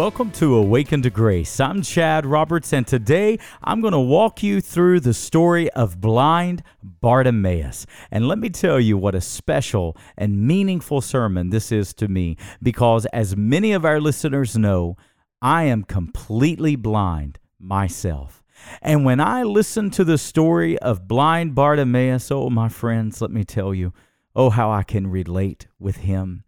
Welcome to Awaken to Grace. I'm Chad Roberts, and today I'm going to walk you through the story of blind Bartimaeus. And let me tell you what a special and meaningful sermon this is to me, because as many of our listeners know, I am completely blind myself. And when I listen to the story of blind Bartimaeus, oh, my friends, let me tell you, oh, how I can relate with him.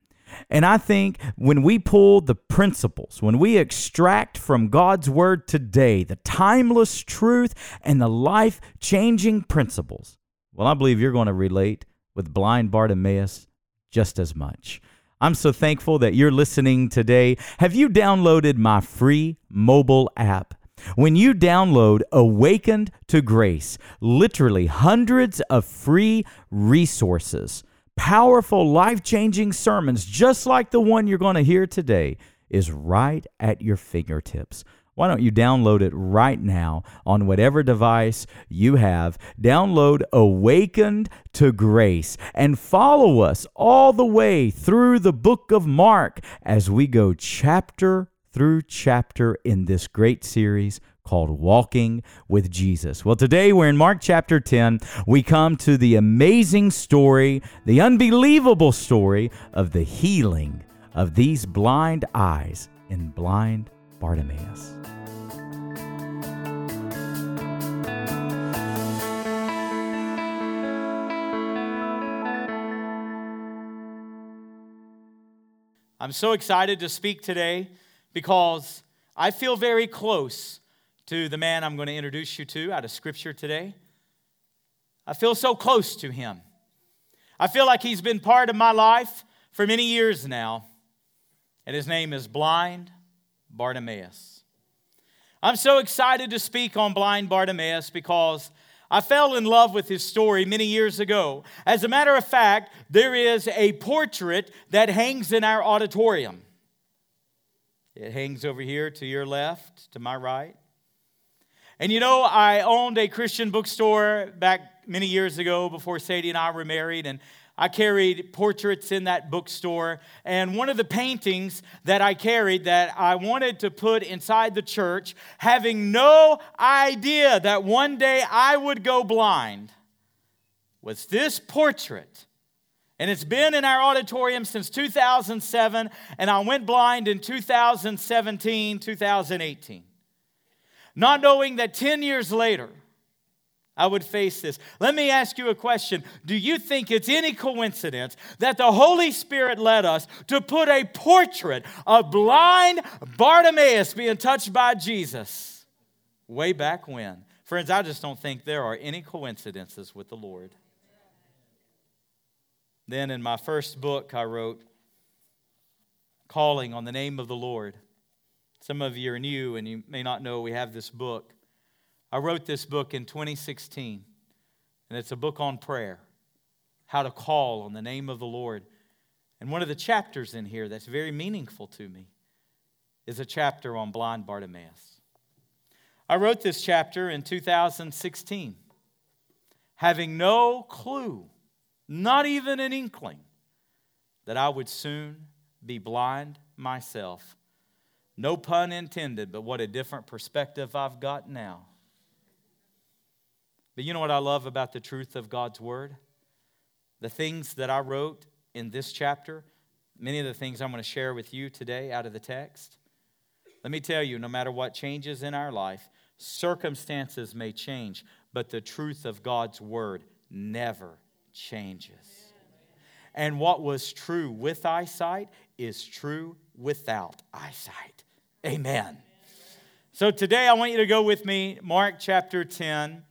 And I think when we pull the principles, when we extract from God's word today the timeless truth and the life changing principles, well, I believe you're going to relate with blind Bartimaeus just as much. I'm so thankful that you're listening today. Have you downloaded my free mobile app? When you download Awakened to Grace, literally hundreds of free resources powerful, life changing sermons, just like the one you're going to hear today, is right at your fingertips. Why don't you download it right now on whatever device you have? Download Awakened to Grace and follow us all the way through the book of Mark as we go chapter through chapter in this great series called Walking with Jesus. Well, today we're in Mark chapter 10. We come to the amazing story, the unbelievable story of the healing of these blind eyes in blind Bartimaeus. I'm so excited to speak today because I feel very close to the man I'm going to introduce you to out of Scripture today. I feel so close to him. I feel like he's been part of my life for many years now, and his name is Blind Bartimaeus. I'm so excited to speak on Blind Bartimaeus because I fell in love with his story many years ago. As a matter of fact, there is a portrait that hangs in our auditorium. It hangs over here to your left, to my right. And you know, I owned a Christian bookstore back many years ago before Sadie and I were married, and I carried portraits in that bookstore. And one of the paintings that I carried that I wanted to put inside the church, having no idea that one day I would go blind, was this portrait. And it's been in our auditorium since 2007, and I went blind in 2017, 2018 not knowing that 10 years later, I would face this. Let me ask you a question. Do you think it's any coincidence that the Holy Spirit led us to put a portrait of blind Bartimaeus being touched by Jesus way back when? Friends, I just don't think there are any coincidences with the Lord. Then in my first book, I wrote, Calling on the Name of the Lord. Some of you are new and you may not know we have this book. I wrote this book in 2016, and it's a book on prayer, how to call on the name of the Lord. And one of the chapters in here that's very meaningful to me is a chapter on blind Bartimaeus. I wrote this chapter in 2016, having no clue, not even an inkling, that I would soon be blind myself no pun intended, but what a different perspective I've got now. But you know what I love about the truth of God's Word? The things that I wrote in this chapter, many of the things I'm going to share with you today out of the text. Let me tell you, no matter what changes in our life, circumstances may change, but the truth of God's Word never changes. And what was true with eyesight is true without eyesight. Amen. So today I want you to go with me, Mark chapter 10.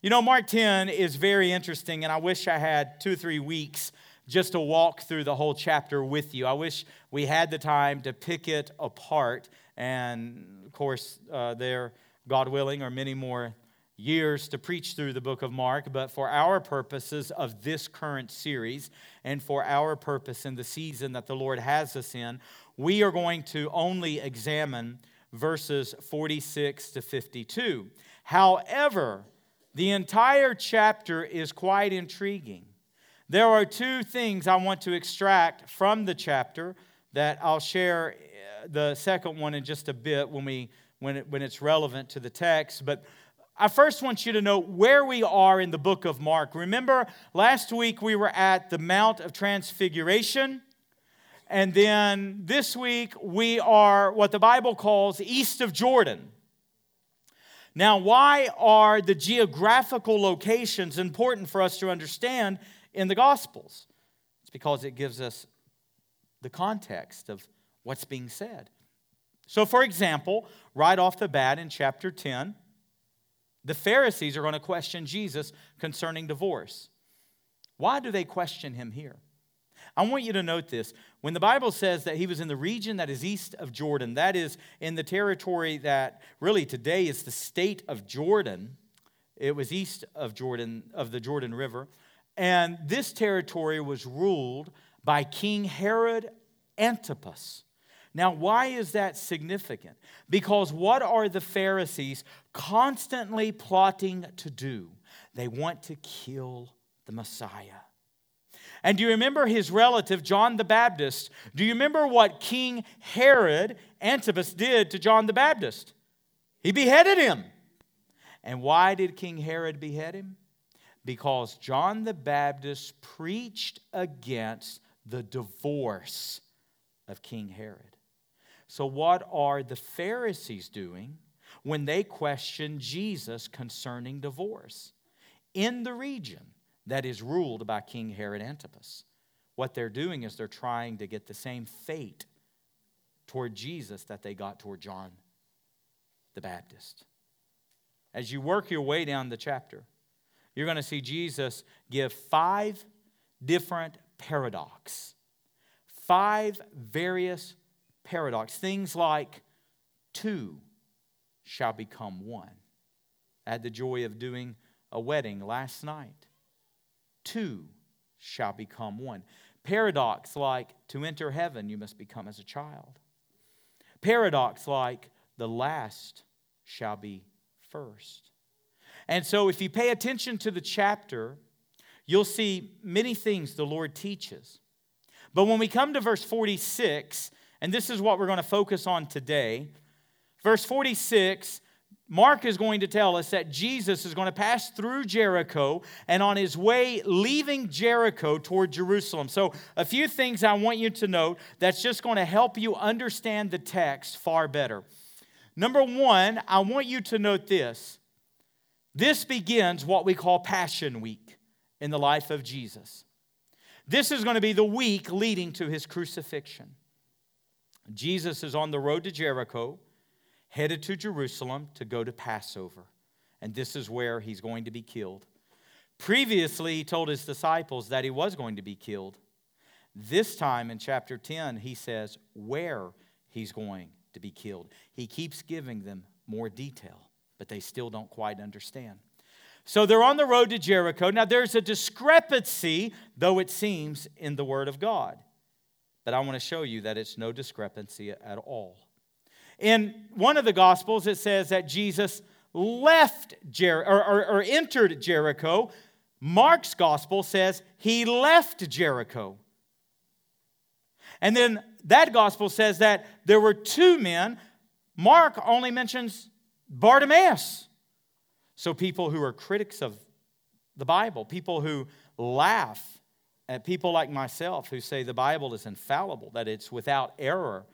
You know, Mark 10 is very interesting, and I wish I had two or three weeks just to walk through the whole chapter with you. I wish we had the time to pick it apart. And of course, uh, there, God willing, are many more years to preach through the book of Mark, but for our purposes of this current series and for our purpose in the season that the Lord has us in, we are going to only examine verses 46 to 52. However, the entire chapter is quite intriguing. There are two things I want to extract from the chapter that I'll share uh, the second one in just a bit when, we, when, it, when it's relevant to the text. But I first want you to know where we are in the book of Mark. Remember, last week we were at the Mount of Transfiguration. And then this week we are what the Bible calls east of Jordan. Now, why are the geographical locations important for us to understand in the Gospels? It's because it gives us the context of what's being said. So, for example, right off the bat in chapter 10, the Pharisees are going to question Jesus concerning divorce. Why do they question him here? I want you to note this. When the Bible says that he was in the region that is east of Jordan, that is in the territory that really today is the state of Jordan. It was east of Jordan, of the Jordan River. And this territory was ruled by King Herod Antipas. Now, why is that significant? Because what are the Pharisees constantly plotting to do? They want to kill the Messiah. And do you remember his relative, John the Baptist? Do you remember what King Herod Antipas did to John the Baptist? He beheaded him. And why did King Herod behead him? Because John the Baptist preached against the divorce of King Herod. So, what are the Pharisees doing when they question Jesus concerning divorce? In the region, that is ruled by King Herod Antipas. What they're doing is they're trying to get the same fate toward Jesus that they got toward John the Baptist. As you work your way down the chapter, you're going to see Jesus give five different paradox, five various paradox, things like two shall become one. I had the joy of doing a wedding last night two shall become one. Paradox like to enter heaven, you must become as a child. Paradox like the last shall be first. And so, if you pay attention to the chapter, you'll see many things the Lord teaches. But when we come to verse 46, and this is what we're going to focus on today, verse 46 Mark is going to tell us that Jesus is going to pass through Jericho and on his way leaving Jericho toward Jerusalem. So, a few things I want you to note that's just going to help you understand the text far better. Number one, I want you to note this. This begins what we call Passion Week in the life of Jesus. This is going to be the week leading to his crucifixion. Jesus is on the road to Jericho headed to Jerusalem to go to Passover. And this is where he's going to be killed. Previously, he told his disciples that he was going to be killed. This time in chapter 10, he says where he's going to be killed. He keeps giving them more detail, but they still don't quite understand. So they're on the road to Jericho. Now, there's a discrepancy, though it seems, in the Word of God. But I want to show you that it's no discrepancy at all. In one of the Gospels, it says that Jesus left Jer- or, or, or entered Jericho. Mark's Gospel says he left Jericho. And then that Gospel says that there were two men. Mark only mentions Bartimaeus. So people who are critics of the Bible, people who laugh at people like myself who say the Bible is infallible, that it's without error,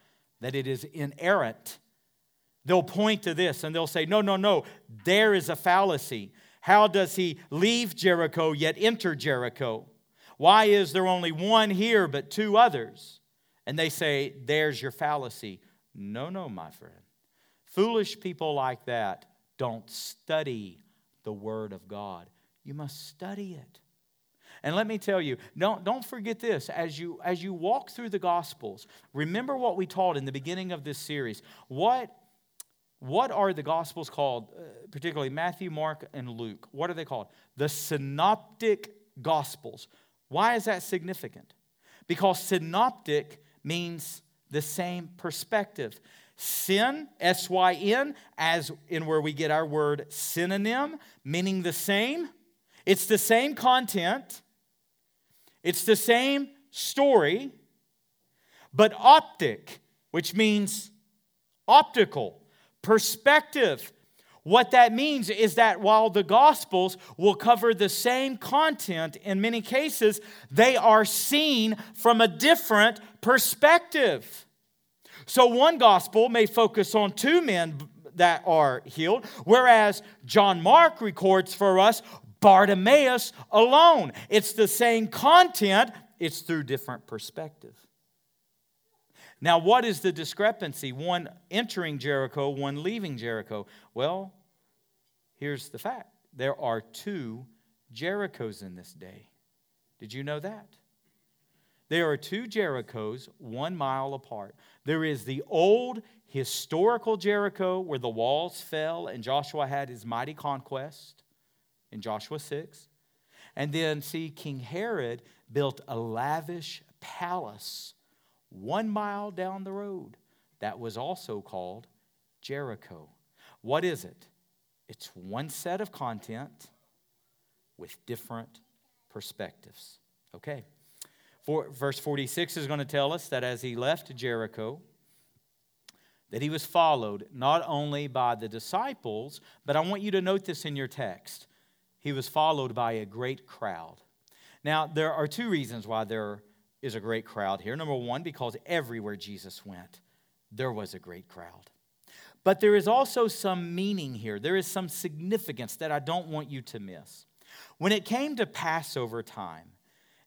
that it is inerrant. They'll point to this and they'll say, No, no, no, there is a fallacy. How does he leave Jericho yet enter Jericho? Why is there only one here but two others? And they say, There's your fallacy. No, no, my friend. Foolish people like that don't study the Word of God. You must study it. And let me tell you, don't, don't forget this. As you, as you walk through the Gospels, remember what we taught in the beginning of this series. What, what are the Gospels called, uh, particularly Matthew, Mark, and Luke? What are they called? The Synoptic Gospels. Why is that significant? Because synoptic means the same perspective. Sin, S Y N, as in where we get our word synonym, meaning the same. It's the same content, it's the same story, but optic, which means optical, perspective. What that means is that while the Gospels will cover the same content in many cases, they are seen from a different perspective. So one Gospel may focus on two men that are healed, whereas John Mark records for us Bartimaeus alone. It's the same content, it's through different perspective. Now, what is the discrepancy? One entering Jericho, one leaving Jericho. Well, here's the fact there are two Jerichos in this day. Did you know that? There are two Jerichos one mile apart. There is the old historical Jericho where the walls fell and Joshua had his mighty conquest in Joshua 6. And then, see, King Herod built a lavish palace one mile down the road that was also called Jericho. What is it? It's one set of content with different perspectives. Okay. For, verse 46 is going to tell us that as he left Jericho, that he was followed not only by the disciples, but I want you to note this in your text. He was followed by a great crowd. Now, there are two reasons why there is a great crowd here. Number one, because everywhere Jesus went, there was a great crowd. But there is also some meaning here. There is some significance that I don't want you to miss. When it came to Passover time,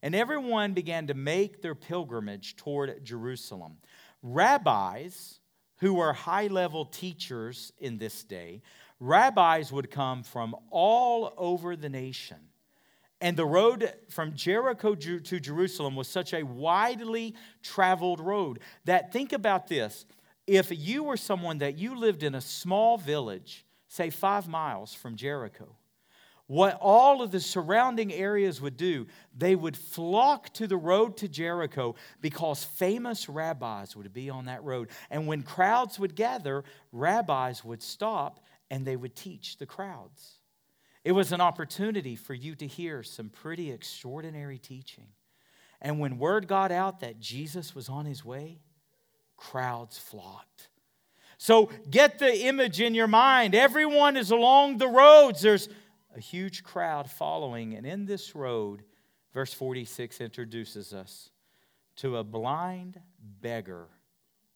and everyone began to make their pilgrimage toward Jerusalem, rabbis who were high level teachers in this day, rabbis would come from all over the nation. And the road from Jericho to Jerusalem was such a widely traveled road that think about this if you were someone that you lived in a small village, say five miles from Jericho, what all of the surrounding areas would do, they would flock to the road to Jericho because famous rabbis would be on that road. And when crowds would gather, rabbis would stop and they would teach the crowds. It was an opportunity for you to hear some pretty extraordinary teaching. And when word got out that Jesus was on his way, crowds flocked. So get the image in your mind. Everyone is along the roads. There's a huge crowd following. And in this road, verse 46 introduces us to a blind beggar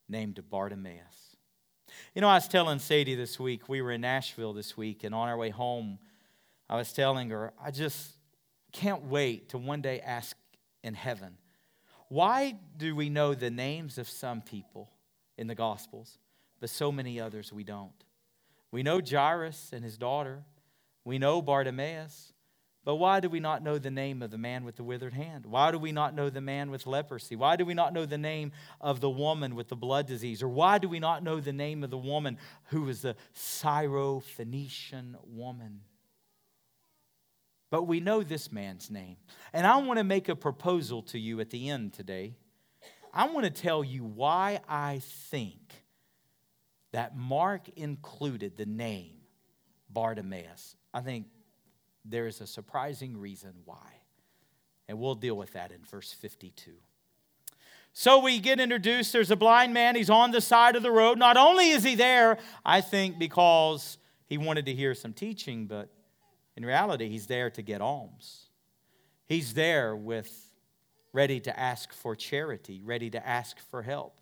named Bartimaeus. You know, I was telling Sadie this week, we were in Nashville this week, and on our way home, I was telling her, I just can't wait to one day ask in heaven, why do we know the names of some people in the Gospels, but so many others we don't? We know Jairus and his daughter. We know Bartimaeus. But why do we not know the name of the man with the withered hand? Why do we not know the man with leprosy? Why do we not know the name of the woman with the blood disease? Or why do we not know the name of the woman who was the Syrophoenician woman? But we know this man's name. And I want to make a proposal to you at the end today. I want to tell you why I think that Mark included the name Bartimaeus. I think there is a surprising reason why. And we'll deal with that in verse 52. So we get introduced. There's a blind man. He's on the side of the road. Not only is he there, I think, because he wanted to hear some teaching, but in reality, he's there to get alms. He's there with ready to ask for charity, ready to ask for help.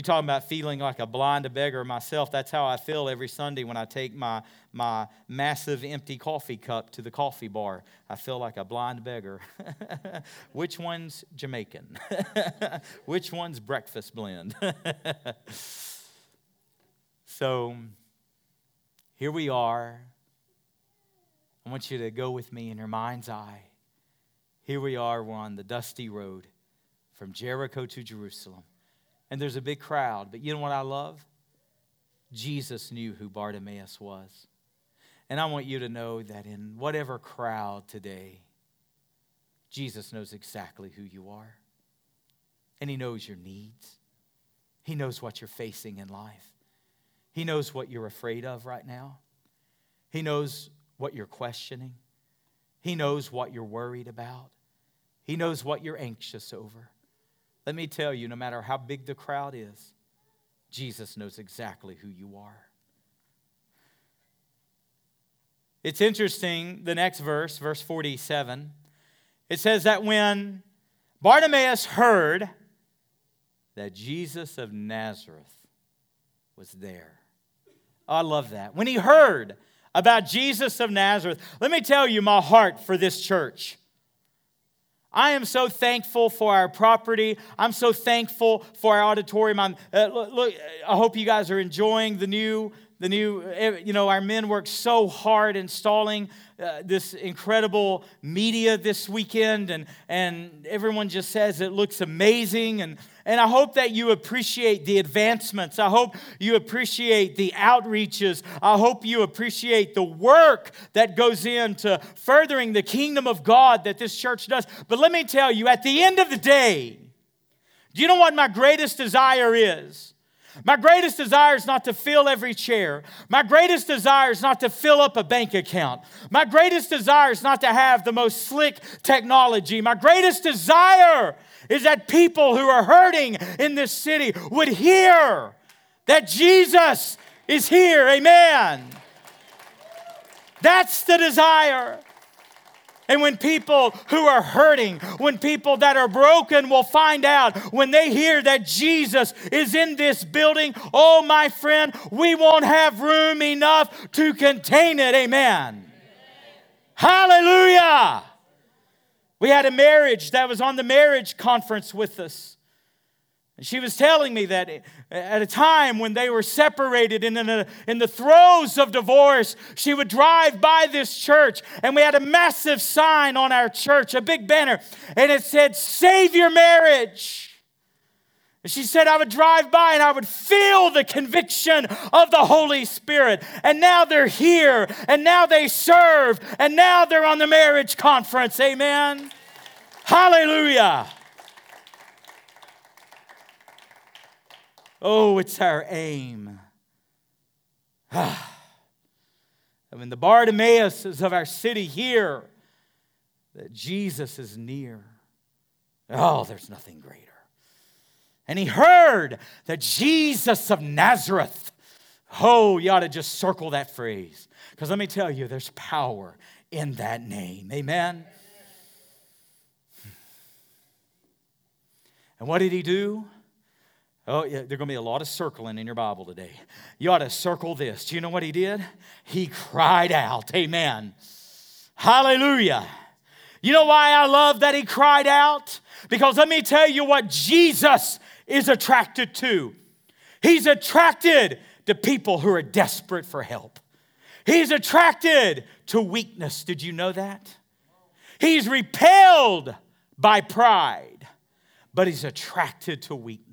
You talking about feeling like a blind beggar myself? That's how I feel every Sunday when I take my, my massive empty coffee cup to the coffee bar. I feel like a blind beggar. Which one's Jamaican? Which one's breakfast blend? so here we are. I want you to go with me in your mind's eye. Here we are, we're on the dusty road from Jericho to Jerusalem and there's a big crowd. But you know what I love? Jesus knew who Bartimaeus was. And I want you to know that in whatever crowd today, Jesus knows exactly who you are. And He knows your needs. He knows what you're facing in life. He knows what you're afraid of right now. He knows what you're questioning. He knows what you're worried about. He knows what you're anxious over. Let me tell you, no matter how big the crowd is, Jesus knows exactly who you are. It's interesting, the next verse, verse 47, it says that when Bartimaeus heard that Jesus of Nazareth was there. Oh, I love that. When he heard about Jesus of Nazareth, let me tell you my heart for this church. I am so thankful for our property. I'm so thankful for our auditorium. I'm, uh, look, I hope you guys are enjoying the new the new, eh, you know, our men worked so hard installing uh, this incredible media this weekend, and, and everyone just says it looks amazing. And, and I hope that you appreciate the advancements. I hope you appreciate the outreaches. I hope you appreciate the work that goes into furthering the kingdom of God that this church does. But let me tell you, at the end of the day, do you know what my greatest desire is? My greatest desire is not to fill every chair. My greatest desire is not to fill up a bank account. My greatest desire is not to have the most slick technology. My greatest desire is that people who are hurting in this city would hear that Jesus is here. Amen. That's the desire. And when people who are hurting, when people that are broken will find out, when they hear that Jesus is in this building, oh, my friend, we won't have room enough to contain it. Amen. Hallelujah. We had a marriage that was on the marriage conference with us. And she was telling me that at a time when they were separated and in, a, in the throes of divorce, she would drive by this church and we had a massive sign on our church, a big banner, and it said, Save your marriage. And she said, I would drive by and I would feel the conviction of the Holy Spirit. And now they're here, and now they serve, and now they're on the marriage conference. Amen. Hallelujah. Oh, it's our aim. Ah. I mean, the Bartimaeus is of our city here that Jesus is near. Oh, there's nothing greater. And he heard that Jesus of Nazareth. Oh, you ought to just circle that phrase. Because let me tell you, there's power in that name. Amen. And what did he do? Oh, yeah, there's going to be a lot of circling in your Bible today. You ought to circle this. Do you know what he did? He cried out. Amen. Hallelujah. You know why I love that he cried out? Because let me tell you what Jesus is attracted to. He's attracted to people who are desperate for help. He's attracted to weakness. Did you know that? He's repelled by pride, but he's attracted to weakness.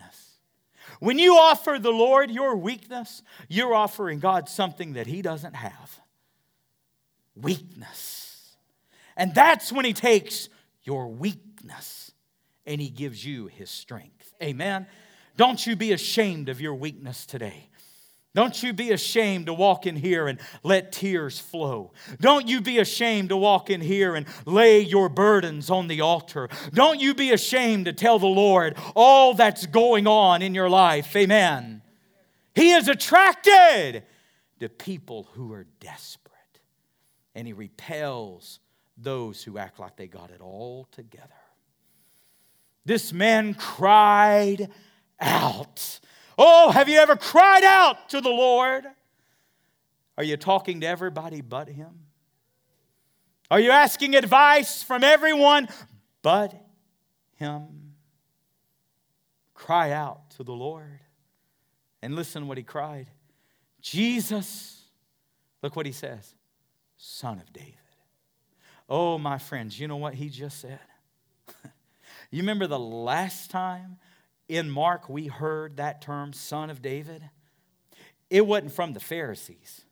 When you offer the Lord your weakness, you're offering God something that He doesn't have weakness. And that's when He takes your weakness and He gives you His strength. Amen. Don't you be ashamed of your weakness today. Don't you be ashamed to walk in here and let tears flow. Don't you be ashamed to walk in here and lay your burdens on the altar. Don't you be ashamed to tell the Lord all that's going on in your life. Amen. He is attracted to people who are desperate, and He repels those who act like they got it all together. This man cried out. Oh, have you ever cried out to the Lord? Are you talking to everybody but Him? Are you asking advice from everyone but Him? Cry out to the Lord. And listen what He cried Jesus, look what He says, Son of David. Oh, my friends, you know what He just said? you remember the last time in Mark we heard that term, son of David, it wasn't from the Pharisees.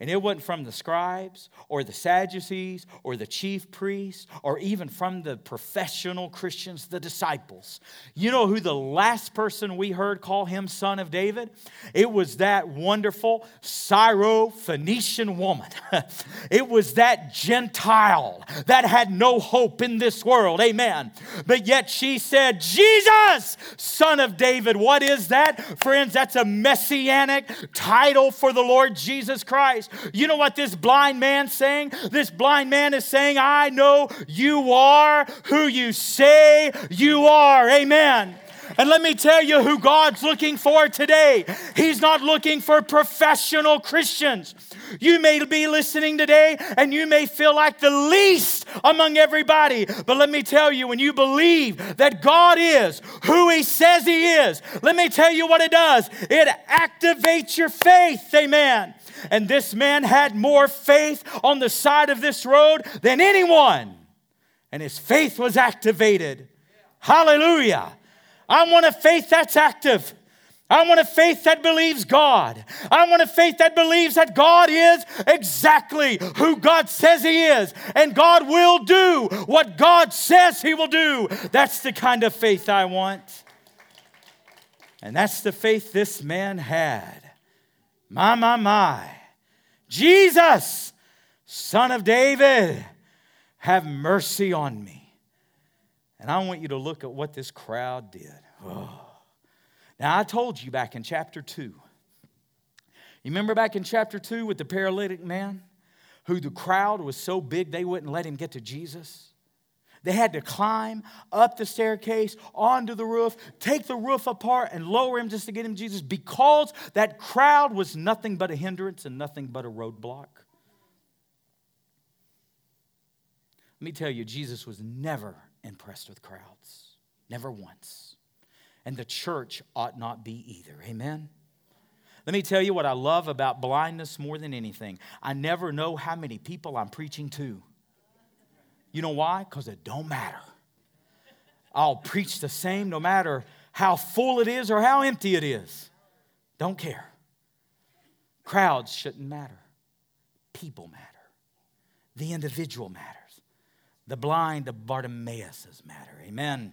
And it wasn't from the scribes or the Sadducees or the chief priests or even from the professional Christians, the disciples. You know who the last person we heard call him son of David? It was that wonderful Syro-Phoenician woman. it was that Gentile that had no hope in this world. Amen. But yet she said, Jesus, son of David. What is that? Friends, that's a messianic title for the Lord Jesus Christ. You know what this blind man's saying? This blind man is saying, I know you are who you say you are. Amen. And let me tell you who God's looking for today. He's not looking for professional Christians. You may be listening today and you may feel like the least among everybody. But let me tell you, when you believe that God is who He says He is, let me tell you what it does it activates your faith. Amen. And this man had more faith on the side of this road than anyone. And his faith was activated. Hallelujah. I want a faith that's active. I want a faith that believes God. I want a faith that believes that God is exactly who God says He is. And God will do what God says He will do. That's the kind of faith I want. And that's the faith this man had. My, my, my. Jesus, son of David, have mercy on me. And I want you to look at what this crowd did. Oh. Now, I told you back in chapter 2. You remember back in chapter 2 with the paralytic man? Who the crowd was so big they wouldn't let him get to Jesus? They had to climb up the staircase, onto the roof, take the roof apart, and lower him just to get him Jesus because that crowd was nothing but a hindrance and nothing but a roadblock. Let me tell you, Jesus was never impressed with crowds, never once. And the church ought not be either. Amen? Let me tell you what I love about blindness more than anything. I never know how many people I'm preaching to. You know why? Because it don't matter. I'll preach the same no matter how full it is or how empty it is. Don't care. Crowds shouldn't matter. People matter. The individual matters. The blind of Bartimaeus matter. Amen.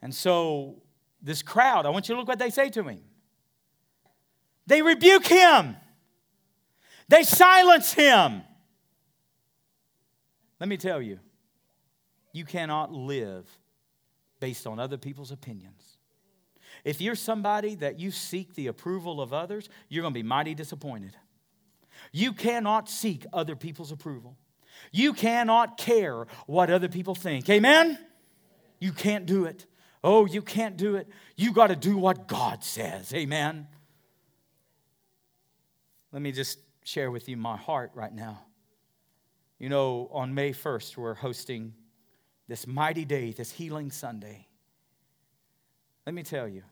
And so, this crowd, I want you to look what they say to him. They rebuke him, they silence him. Let me tell you, you cannot live based on other people's opinions. If you're somebody that you seek the approval of others, you're going to be mighty disappointed. You cannot seek other people's approval. You cannot care what other people think. Amen? You can't do it. Oh, you can't do it. You got to do what God says. Amen? Let me just share with you my heart right now. You know, on May 1st, we're hosting this mighty day, this healing Sunday. Let me tell you,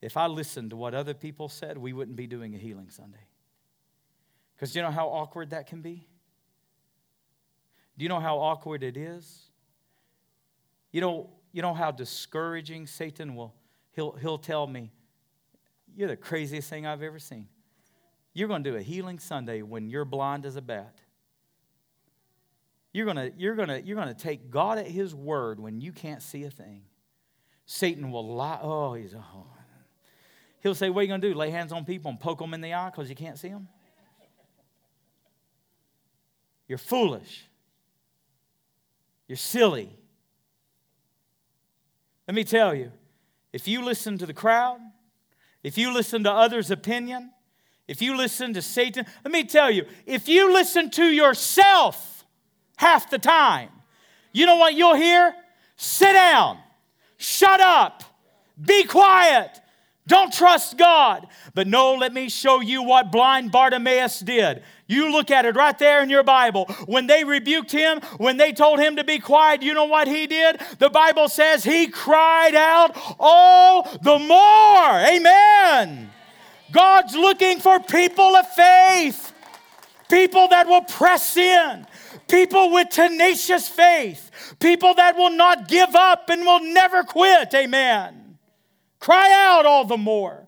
if I listened to what other people said, we wouldn't be doing a healing Sunday. Because you know how awkward that can be? Do you know how awkward it is? You know, you know how discouraging Satan will, he'll, he'll tell me, You're the craziest thing I've ever seen. You're going to do a healing Sunday when you're blind as a bat. You're going to you're gonna, you're gonna take God at His word when you can't see a thing. Satan will lie. Oh, he's, oh. He'll say, What are you going to do? Lay hands on people and poke them in the eye because you can't see them? You're foolish. You're silly. Let me tell you if you listen to the crowd, if you listen to others' opinion, if you listen to Satan, let me tell you, if you listen to yourself, half the time. You know what you'll hear? Sit down, shut up, be quiet. Don't trust God. But no, let me show you what blind Bartimaeus did. You look at it right there in your Bible. When they rebuked him, when they told him to be quiet, you know what he did? The Bible says he cried out all the more. Amen. God's looking for people of faith, people that will press in, people with tenacious faith, people that will not give up and will never quit. Amen. Cry out all the more.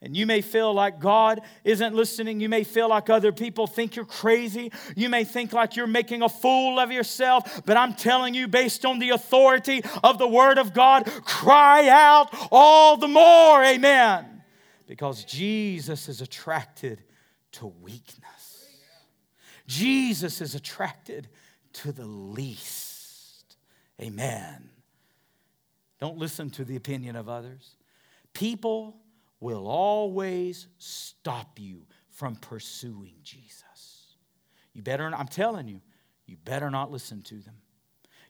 And you may feel like God isn't listening. You may feel like other people think you're crazy. You may think like you're making a fool of yourself. But I'm telling you, based on the authority of the Word of God, cry out all the more. Amen. Because Jesus is attracted to weakness. Jesus is attracted to the least. Amen. Don't listen to the opinion of others. People will always stop you from pursuing Jesus. You better, I'm telling you, you better not listen to them.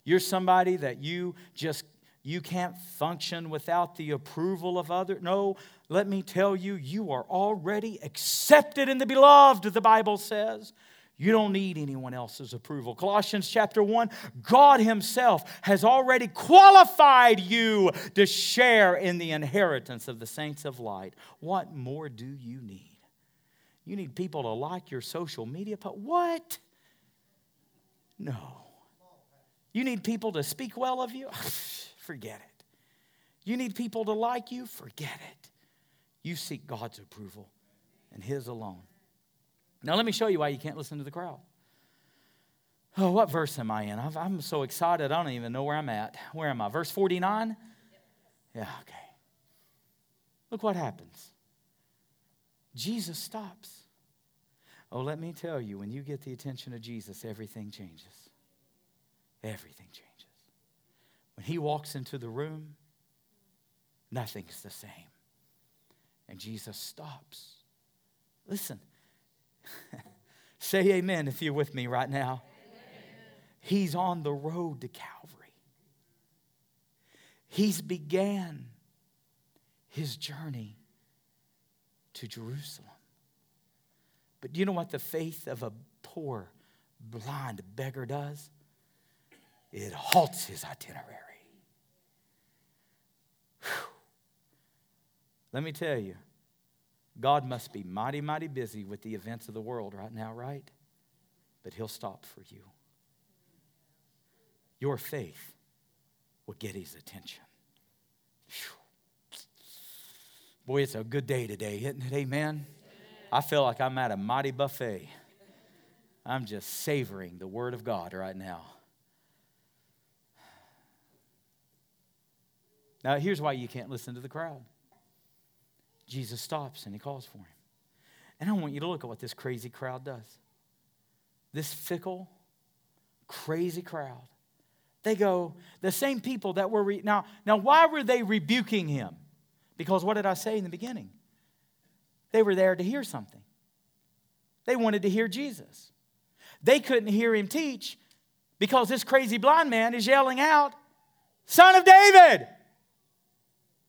You're somebody that you just you can't function without the approval of others. No, let me tell you, you are already accepted in the beloved, the Bible says. You don't need anyone else's approval. Colossians chapter 1 God Himself has already qualified you to share in the inheritance of the saints of light. What more do you need? You need people to like your social media post. What? No. You need people to speak well of you? Forget it. You need people to like you? Forget it. You seek God's approval and His alone. Now, let me show you why you can't listen to the crowd. Oh, what verse am I in? i am so excited, I don't even know where I'm at. Where am I? Verse 49? Yeah, okay. Look what happens. Jesus stops. Oh, let me tell you, when you get the attention of Jesus, everything changes. Everything changes. When he walks into the room, nothing's the same. And Jesus stops. Listen, Say amen if you're with me right now. Amen. He's on the road to Calvary. He's began his journey to Jerusalem. But do you know what the faith of a poor, blind beggar does? It halts his itinerary. Whew. Let me tell you, God must be mighty, mighty busy with the events of the world right now, right? But He'll stop for you. Your faith will get His attention. Whew. Boy, it's a good day today, isn't it? Amen. I feel like I'm at a mighty buffet. I'm just savoring the Word of God right now. Now, here's why you can't listen to the crowd. Jesus stops and he calls for him. And I want you to look at what this crazy crowd does. This fickle, crazy crowd. They go, the same people that were, re- now, now, why were they rebuking him? Because what did I say in the beginning? They were there to hear something. They wanted to hear Jesus. They couldn't hear him teach because this crazy blind man is yelling out, Son of David!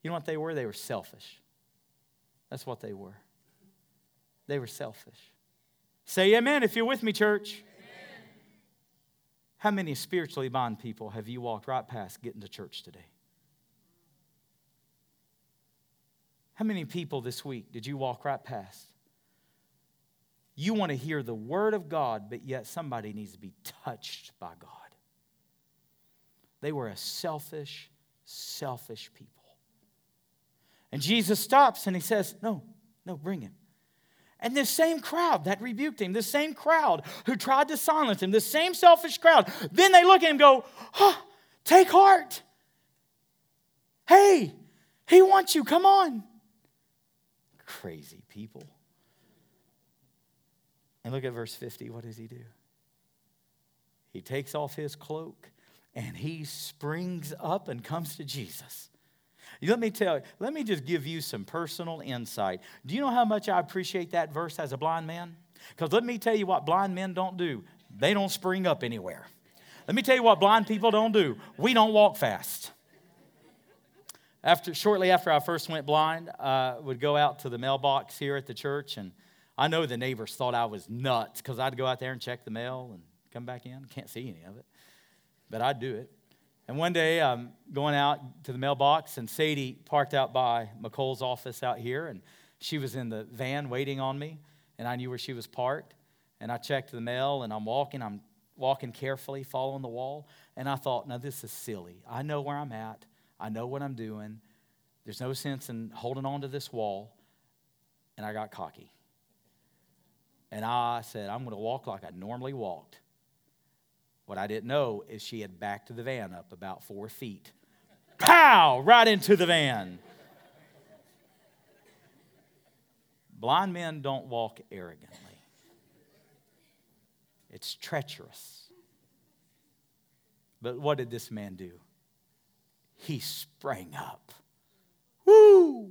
You know what they were? They were selfish. That's what they were. They were selfish. Say amen if you're with me, church. Amen. How many spiritually bond people have you walked right past getting to church today? How many people this week did you walk right past? You want to hear the word of God, but yet somebody needs to be touched by God. They were a selfish, selfish people. And Jesus stops and he says, No, no, bring him. And this same crowd that rebuked him, the same crowd who tried to silence him, the same selfish crowd, then they look at him and go, oh, Take heart. Hey, he wants you. Come on. Crazy people. And look at verse 50. What does he do? He takes off his cloak and he springs up and comes to Jesus. Let me tell you, let me just give you some personal insight. Do you know how much I appreciate that verse as a blind man? Because let me tell you what blind men don't do they don't spring up anywhere. Let me tell you what blind people don't do we don't walk fast. After, shortly after I first went blind, I would go out to the mailbox here at the church, and I know the neighbors thought I was nuts because I'd go out there and check the mail and come back in. Can't see any of it, but I'd do it. And one day I'm going out to the mailbox, and Sadie parked out by McColl's office out here, and she was in the van waiting on me, and I knew where she was parked. And I checked the mail, and I'm walking, I'm walking carefully, following the wall, and I thought, now this is silly. I know where I'm at, I know what I'm doing. There's no sense in holding on to this wall. And I got cocky. And I said, I'm going to walk like I normally walked. What I didn't know is she had backed the van up about four feet. Pow! Right into the van. Blind men don't walk arrogantly, it's treacherous. But what did this man do? He sprang up. Woo!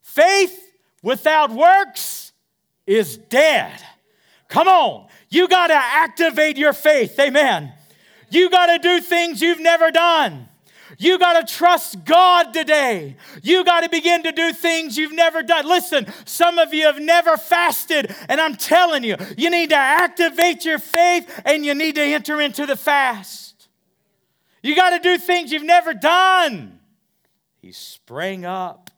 Faith without works is dead. Come on. You got to activate your faith. Amen. You got to do things you've never done. You got to trust God today. You got to begin to do things you've never done. Listen, some of you have never fasted, and I'm telling you, you need to activate your faith and you need to enter into the fast. You got to do things you've never done. He sprang up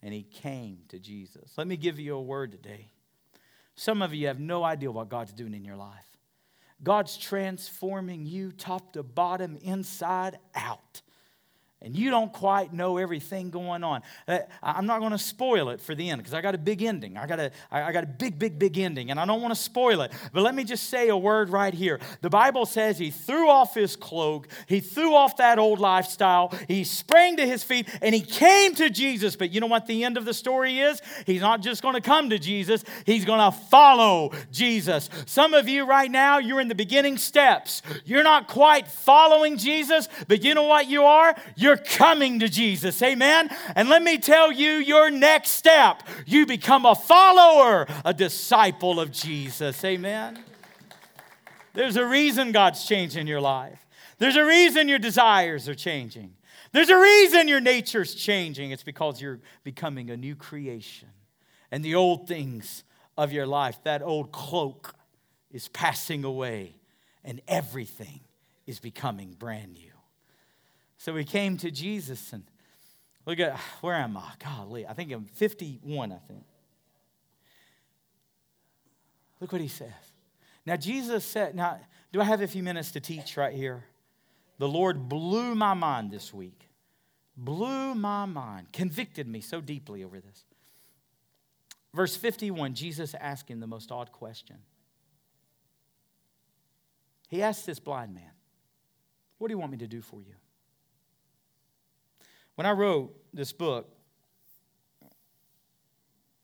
and he came to Jesus. Let me give you a word today. Some of you have no idea what God's doing in your life. God's transforming you top to bottom, inside out and you don't quite know everything going on. Uh, I'm not going to spoil it for the end because I got a big ending. I got a, I got a big, big, big ending, and I don't want to spoil it. But let me just say a word right here. The Bible says he threw off his cloak, he threw off that old lifestyle, he sprang to his feet, and he came to Jesus. But you know what the end of the story is? He's not just going to come to Jesus, he's going to follow Jesus. Some of you right now, you're in the beginning steps. You're not quite following Jesus, but you know what you are? You're you're coming to Jesus. Amen. And let me tell you your next step. You become a follower, a disciple of Jesus. Amen. There's a reason God's changing your life. There's a reason your desires are changing. There's a reason your nature's changing. It's because you're becoming a new creation. And the old things of your life, that old cloak, is passing away, and everything is becoming brand new. So we came to Jesus and look at where am I? Golly, I think I'm 51, I think. Look what he says. Now, Jesus said, now, do I have a few minutes to teach right here? The Lord blew my mind this week. Blew my mind, convicted me so deeply over this. Verse 51, Jesus him the most odd question. He asked this blind man, What do you want me to do for you? When I wrote this book,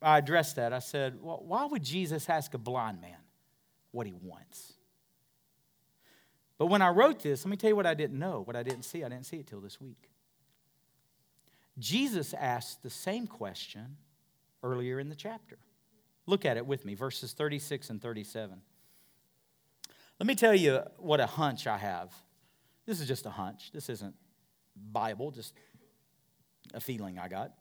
I addressed that. I said, well, why would Jesus ask a blind man what he wants? But when I wrote this, let me tell you what I didn't know, what I didn't see. I didn't see it till this week. Jesus asked the same question earlier in the chapter. Look at it with me, verses 36 and 37. Let me tell you what a hunch I have. This is just a hunch. This isn't Bible, just a feeling I got.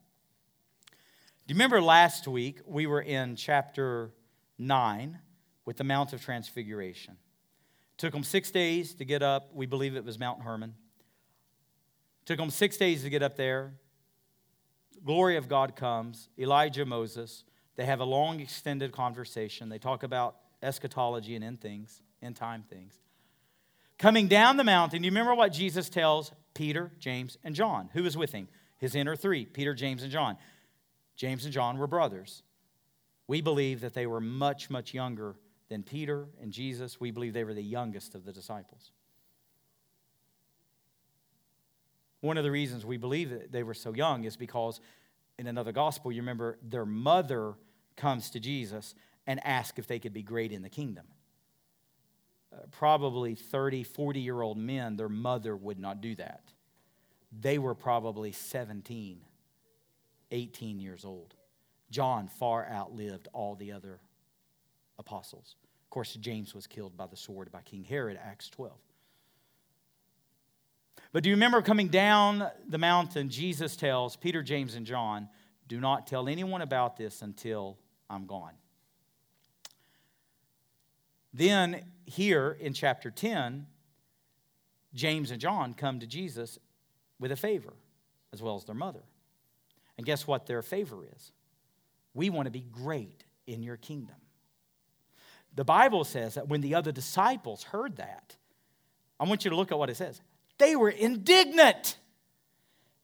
Do you remember last week we were in chapter 9 with the Mount of Transfiguration? Took them six days to get up. We believe it was Mount Hermon. Took them six days to get up there. Glory of God comes. Elijah, Moses. They have a long, extended conversation. They talk about eschatology and end things, end time things. Coming down the mountain, do you remember what Jesus tells Peter, James, and John? Who was with him? His inner three Peter, James, and John. James and John were brothers. We believe that they were much, much younger than Peter and Jesus. We believe they were the youngest of the disciples. One of the reasons we believe that they were so young is because in another gospel, you remember their mother comes to Jesus and asks if they could be great in the kingdom. Uh, probably 30, 40 year old men, their mother would not do that they were probably 17, 18 years old. John far outlived all the other apostles. Of course, James was killed by the sword by King Herod, Acts 12. But do you remember coming down the mountain? Jesus tells Peter, James, and John, Do not tell anyone about this until I'm gone. Then, here in chapter 10, James and John come to Jesus with a favor, as well as their mother. And guess what their favor is? We want to be great in your kingdom. The Bible says that when the other disciples heard that, I want you to look at what it says. They were indignant.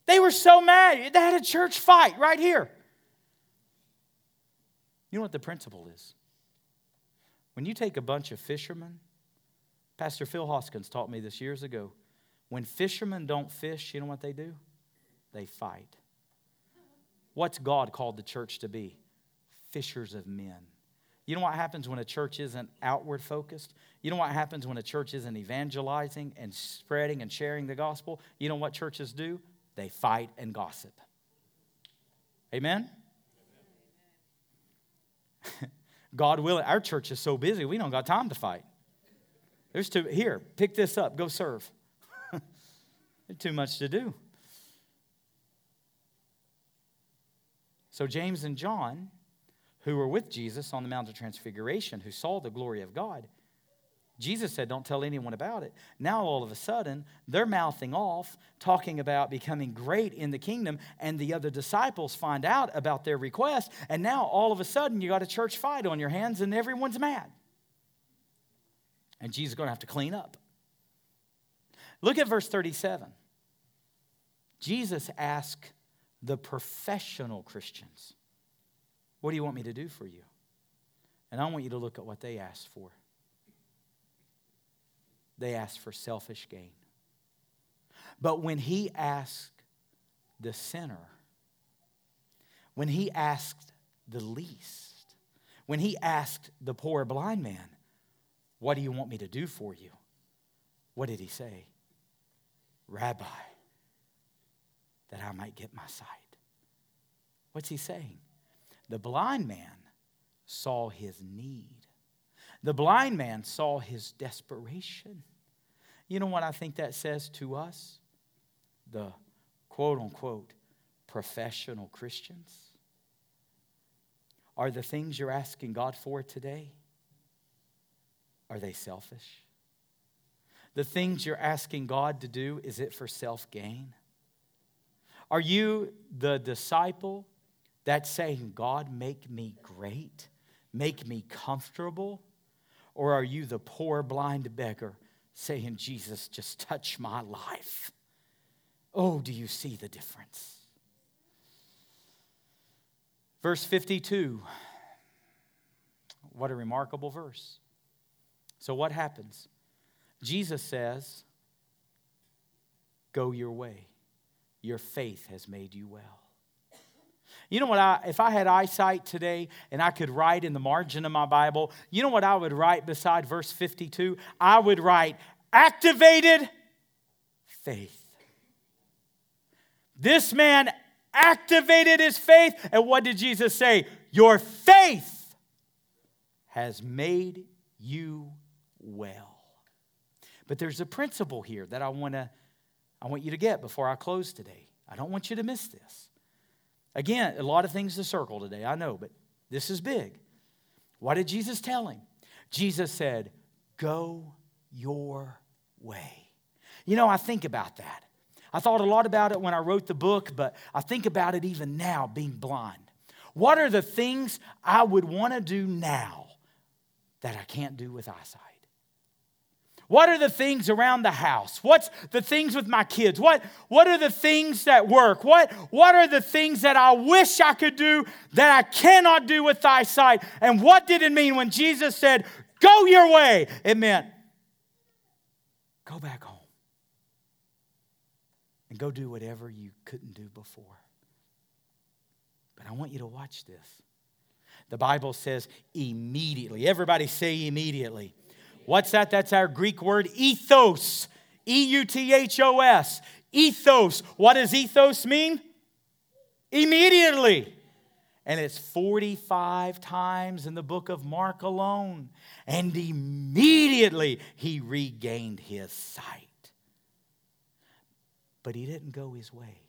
They were so mad. They had a church fight right here. You know what the principle is? When you take a bunch of fishermen, Pastor Phil Hoskins taught me this years ago. When fishermen don't fish, you know what they do? They fight. What's God called the church to be? Fishers of men. You know what happens when a church isn't outward focused? You know what happens when a church isn't evangelizing and spreading and sharing the gospel? You know what churches do? They fight and gossip. Amen? God willing, our church is so busy, we don't got time to fight. There's two. here, pick this up, go serve. Too much to do. So, James and John, who were with Jesus on the Mount of Transfiguration, who saw the glory of God, Jesus said, Don't tell anyone about it. Now, all of a sudden, they're mouthing off, talking about becoming great in the kingdom, and the other disciples find out about their request. And now, all of a sudden, you got a church fight on your hands, and everyone's mad. And Jesus is going to have to clean up. Look at verse 37. Jesus asked the professional Christians, What do you want me to do for you? And I want you to look at what they asked for they asked for selfish gain. But when he asked the sinner, when he asked the least, when he asked the poor blind man, What do you want me to do for you? What did he say? Rabbi, that I might get my sight. What's he saying? The blind man saw his need. The blind man saw his desperation. You know what I think that says to us? The quote unquote professional Christians? Are the things you're asking God for today? Are they selfish? The things you're asking God to do, is it for self gain? Are you the disciple that's saying, God, make me great, make me comfortable? Or are you the poor blind beggar saying, Jesus, just touch my life? Oh, do you see the difference? Verse 52. What a remarkable verse. So, what happens? Jesus says, Go your way. Your faith has made you well. You know what? I, if I had eyesight today and I could write in the margin of my Bible, you know what I would write beside verse 52? I would write, activated faith. This man activated his faith. And what did Jesus say? Your faith has made you well. But there's a principle here that I want to I want you to get before I close today. I don't want you to miss this. Again, a lot of things to circle today, I know, but this is big. What did Jesus tell him? Jesus said, Go your way. You know, I think about that. I thought a lot about it when I wrote the book, but I think about it even now, being blind. What are the things I would want to do now that I can't do with eyesight? What are the things around the house? What's the things with my kids? What, what are the things that work? What, what are the things that I wish I could do that I cannot do with thy sight? And what did it mean when Jesus said, Go your way? It meant, Go back home and go do whatever you couldn't do before. But I want you to watch this. The Bible says immediately. Everybody say immediately. What's that? That's our Greek word ethos. E U T H O S. Ethos. What does ethos mean? Immediately. And it's 45 times in the book of Mark alone. And immediately he regained his sight. But he didn't go his way.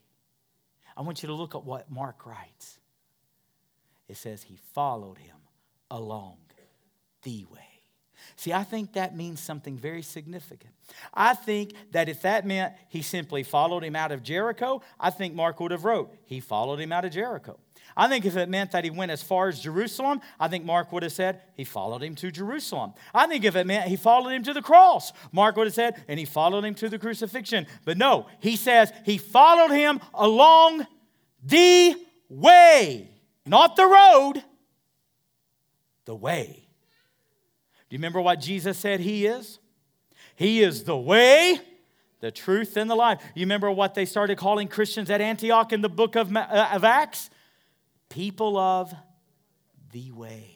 I want you to look at what Mark writes. It says he followed him along the way. See, I think that means something very significant. I think that if that meant he simply followed him out of Jericho, I think Mark would have wrote, he followed him out of Jericho. I think if it meant that he went as far as Jerusalem, I think Mark would have said he followed him to Jerusalem. I think if it meant he followed him to the cross, Mark would have said, and he followed him to the crucifixion. But no, he says he followed him along the way, not the road, the way. You remember what Jesus said He is? He is the way, the truth, and the life. You remember what they started calling Christians at Antioch in the book of, uh, of Acts? People of the way.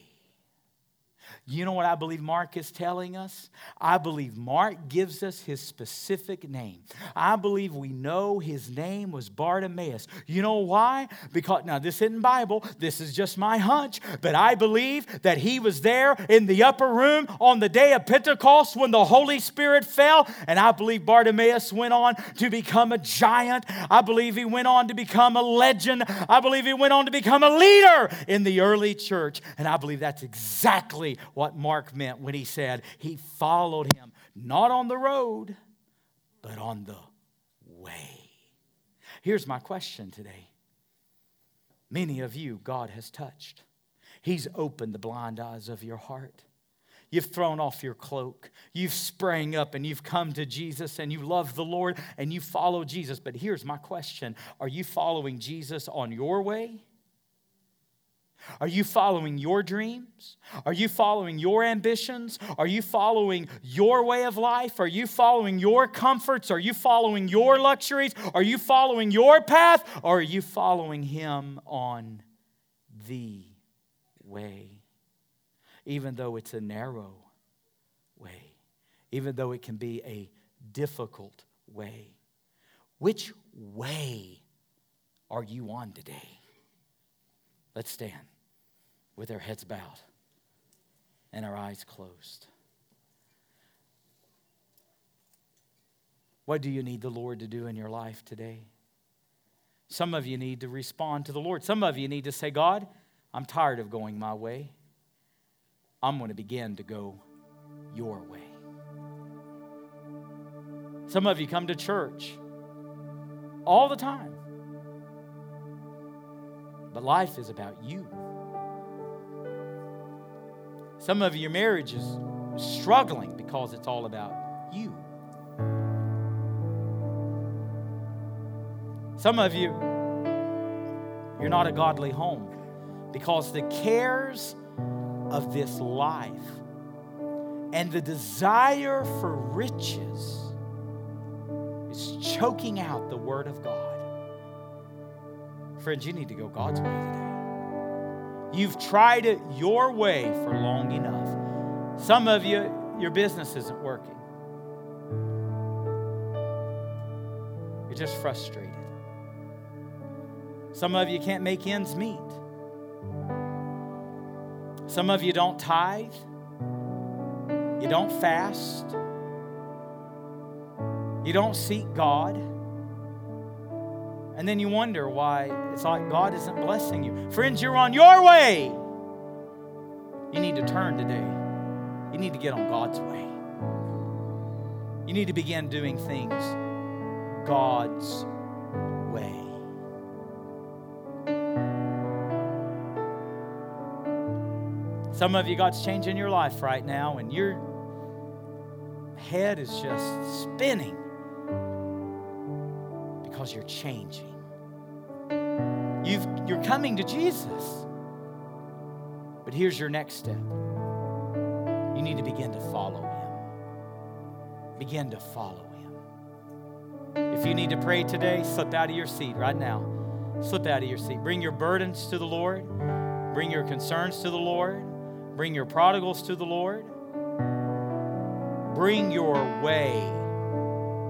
You know what I believe Mark is telling us? I believe Mark gives us his specific name. I believe we know his name was Bartimaeus. You know why? Because, now this isn't Bible, this is just my hunch, but I believe that he was there in the upper room on the day of Pentecost when the Holy Spirit fell, and I believe Bartimaeus went on to become a giant. I believe he went on to become a legend. I believe he went on to become a leader in the early church, and I believe that's exactly what Mark meant when he said he followed him, not on the road, but on the way. Here's my question today. Many of you, God has touched. He's opened the blind eyes of your heart. You've thrown off your cloak. You've sprang up and you've come to Jesus and you love the Lord and you follow Jesus. But here's my question Are you following Jesus on your way are you following your dreams? Are you following your ambitions? Are you following your way of life? Are you following your comforts? Are you following your luxuries? Are you following your path? Or are you following Him on the way? Even though it's a narrow way, even though it can be a difficult way. Which way are you on today? Let's stand with our heads bowed and our eyes closed. What do you need the Lord to do in your life today? Some of you need to respond to the Lord. Some of you need to say, God, I'm tired of going my way. I'm going to begin to go your way. Some of you come to church all the time. But life is about you. Some of your marriage is struggling because it's all about you. Some of you, you're not a godly home because the cares of this life and the desire for riches is choking out the Word of God. Friends, you need to go God's way today. You've tried it your way for long enough. Some of you, your business isn't working. You're just frustrated. Some of you can't make ends meet. Some of you don't tithe. You don't fast. You don't seek God. And then you wonder why it's like God isn't blessing you. Friends, you're on your way. You need to turn today. You need to get on God's way. You need to begin doing things God's way. Some of you, God's changing your life right now, and your head is just spinning because you're changing. You've, you're coming to Jesus. But here's your next step you need to begin to follow Him. Begin to follow Him. If you need to pray today, slip out of your seat right now. Slip out of your seat. Bring your burdens to the Lord, bring your concerns to the Lord, bring your prodigals to the Lord. Bring your way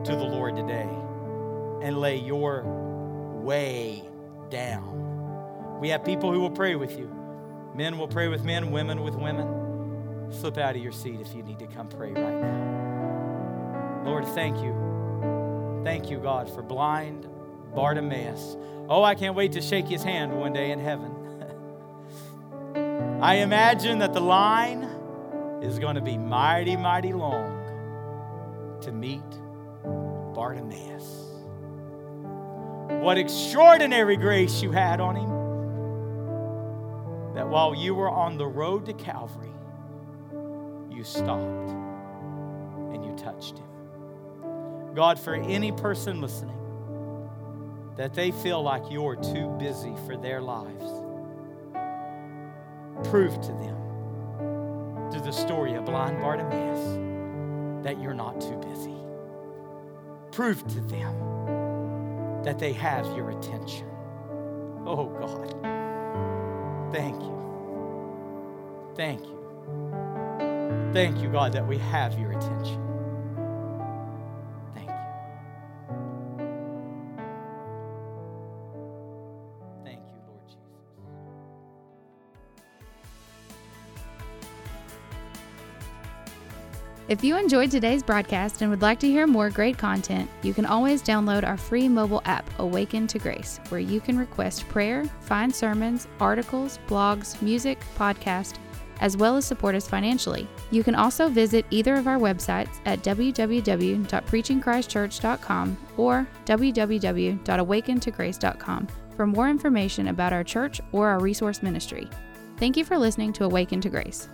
to the Lord today and lay your way down. We have people who will pray with you. Men will pray with men, women with women. Slip out of your seat if you need to come pray right now. Lord, thank you. Thank you, God, for blind Bartimaeus. Oh, I can't wait to shake his hand one day in heaven. I imagine that the line is going to be mighty, mighty long to meet Bartimaeus. What extraordinary grace you had on him. That while you were on the road to Calvary, you stopped and you touched him. God, for any person listening, that they feel like you're too busy for their lives, prove to them through the story of blind Bartimaeus that you're not too busy. Prove to them that they have your attention. Oh God. Thank you. Thank you. Thank you, God, that we have your attention. If you enjoyed today's broadcast and would like to hear more great content, you can always download our free mobile app, Awaken to Grace, where you can request prayer, find sermons, articles, blogs, music, podcast, as well as support us financially. You can also visit either of our websites at www.preachingchristchurch.com or www.awakentograce.com for more information about our church or our resource ministry. Thank you for listening to Awaken to Grace.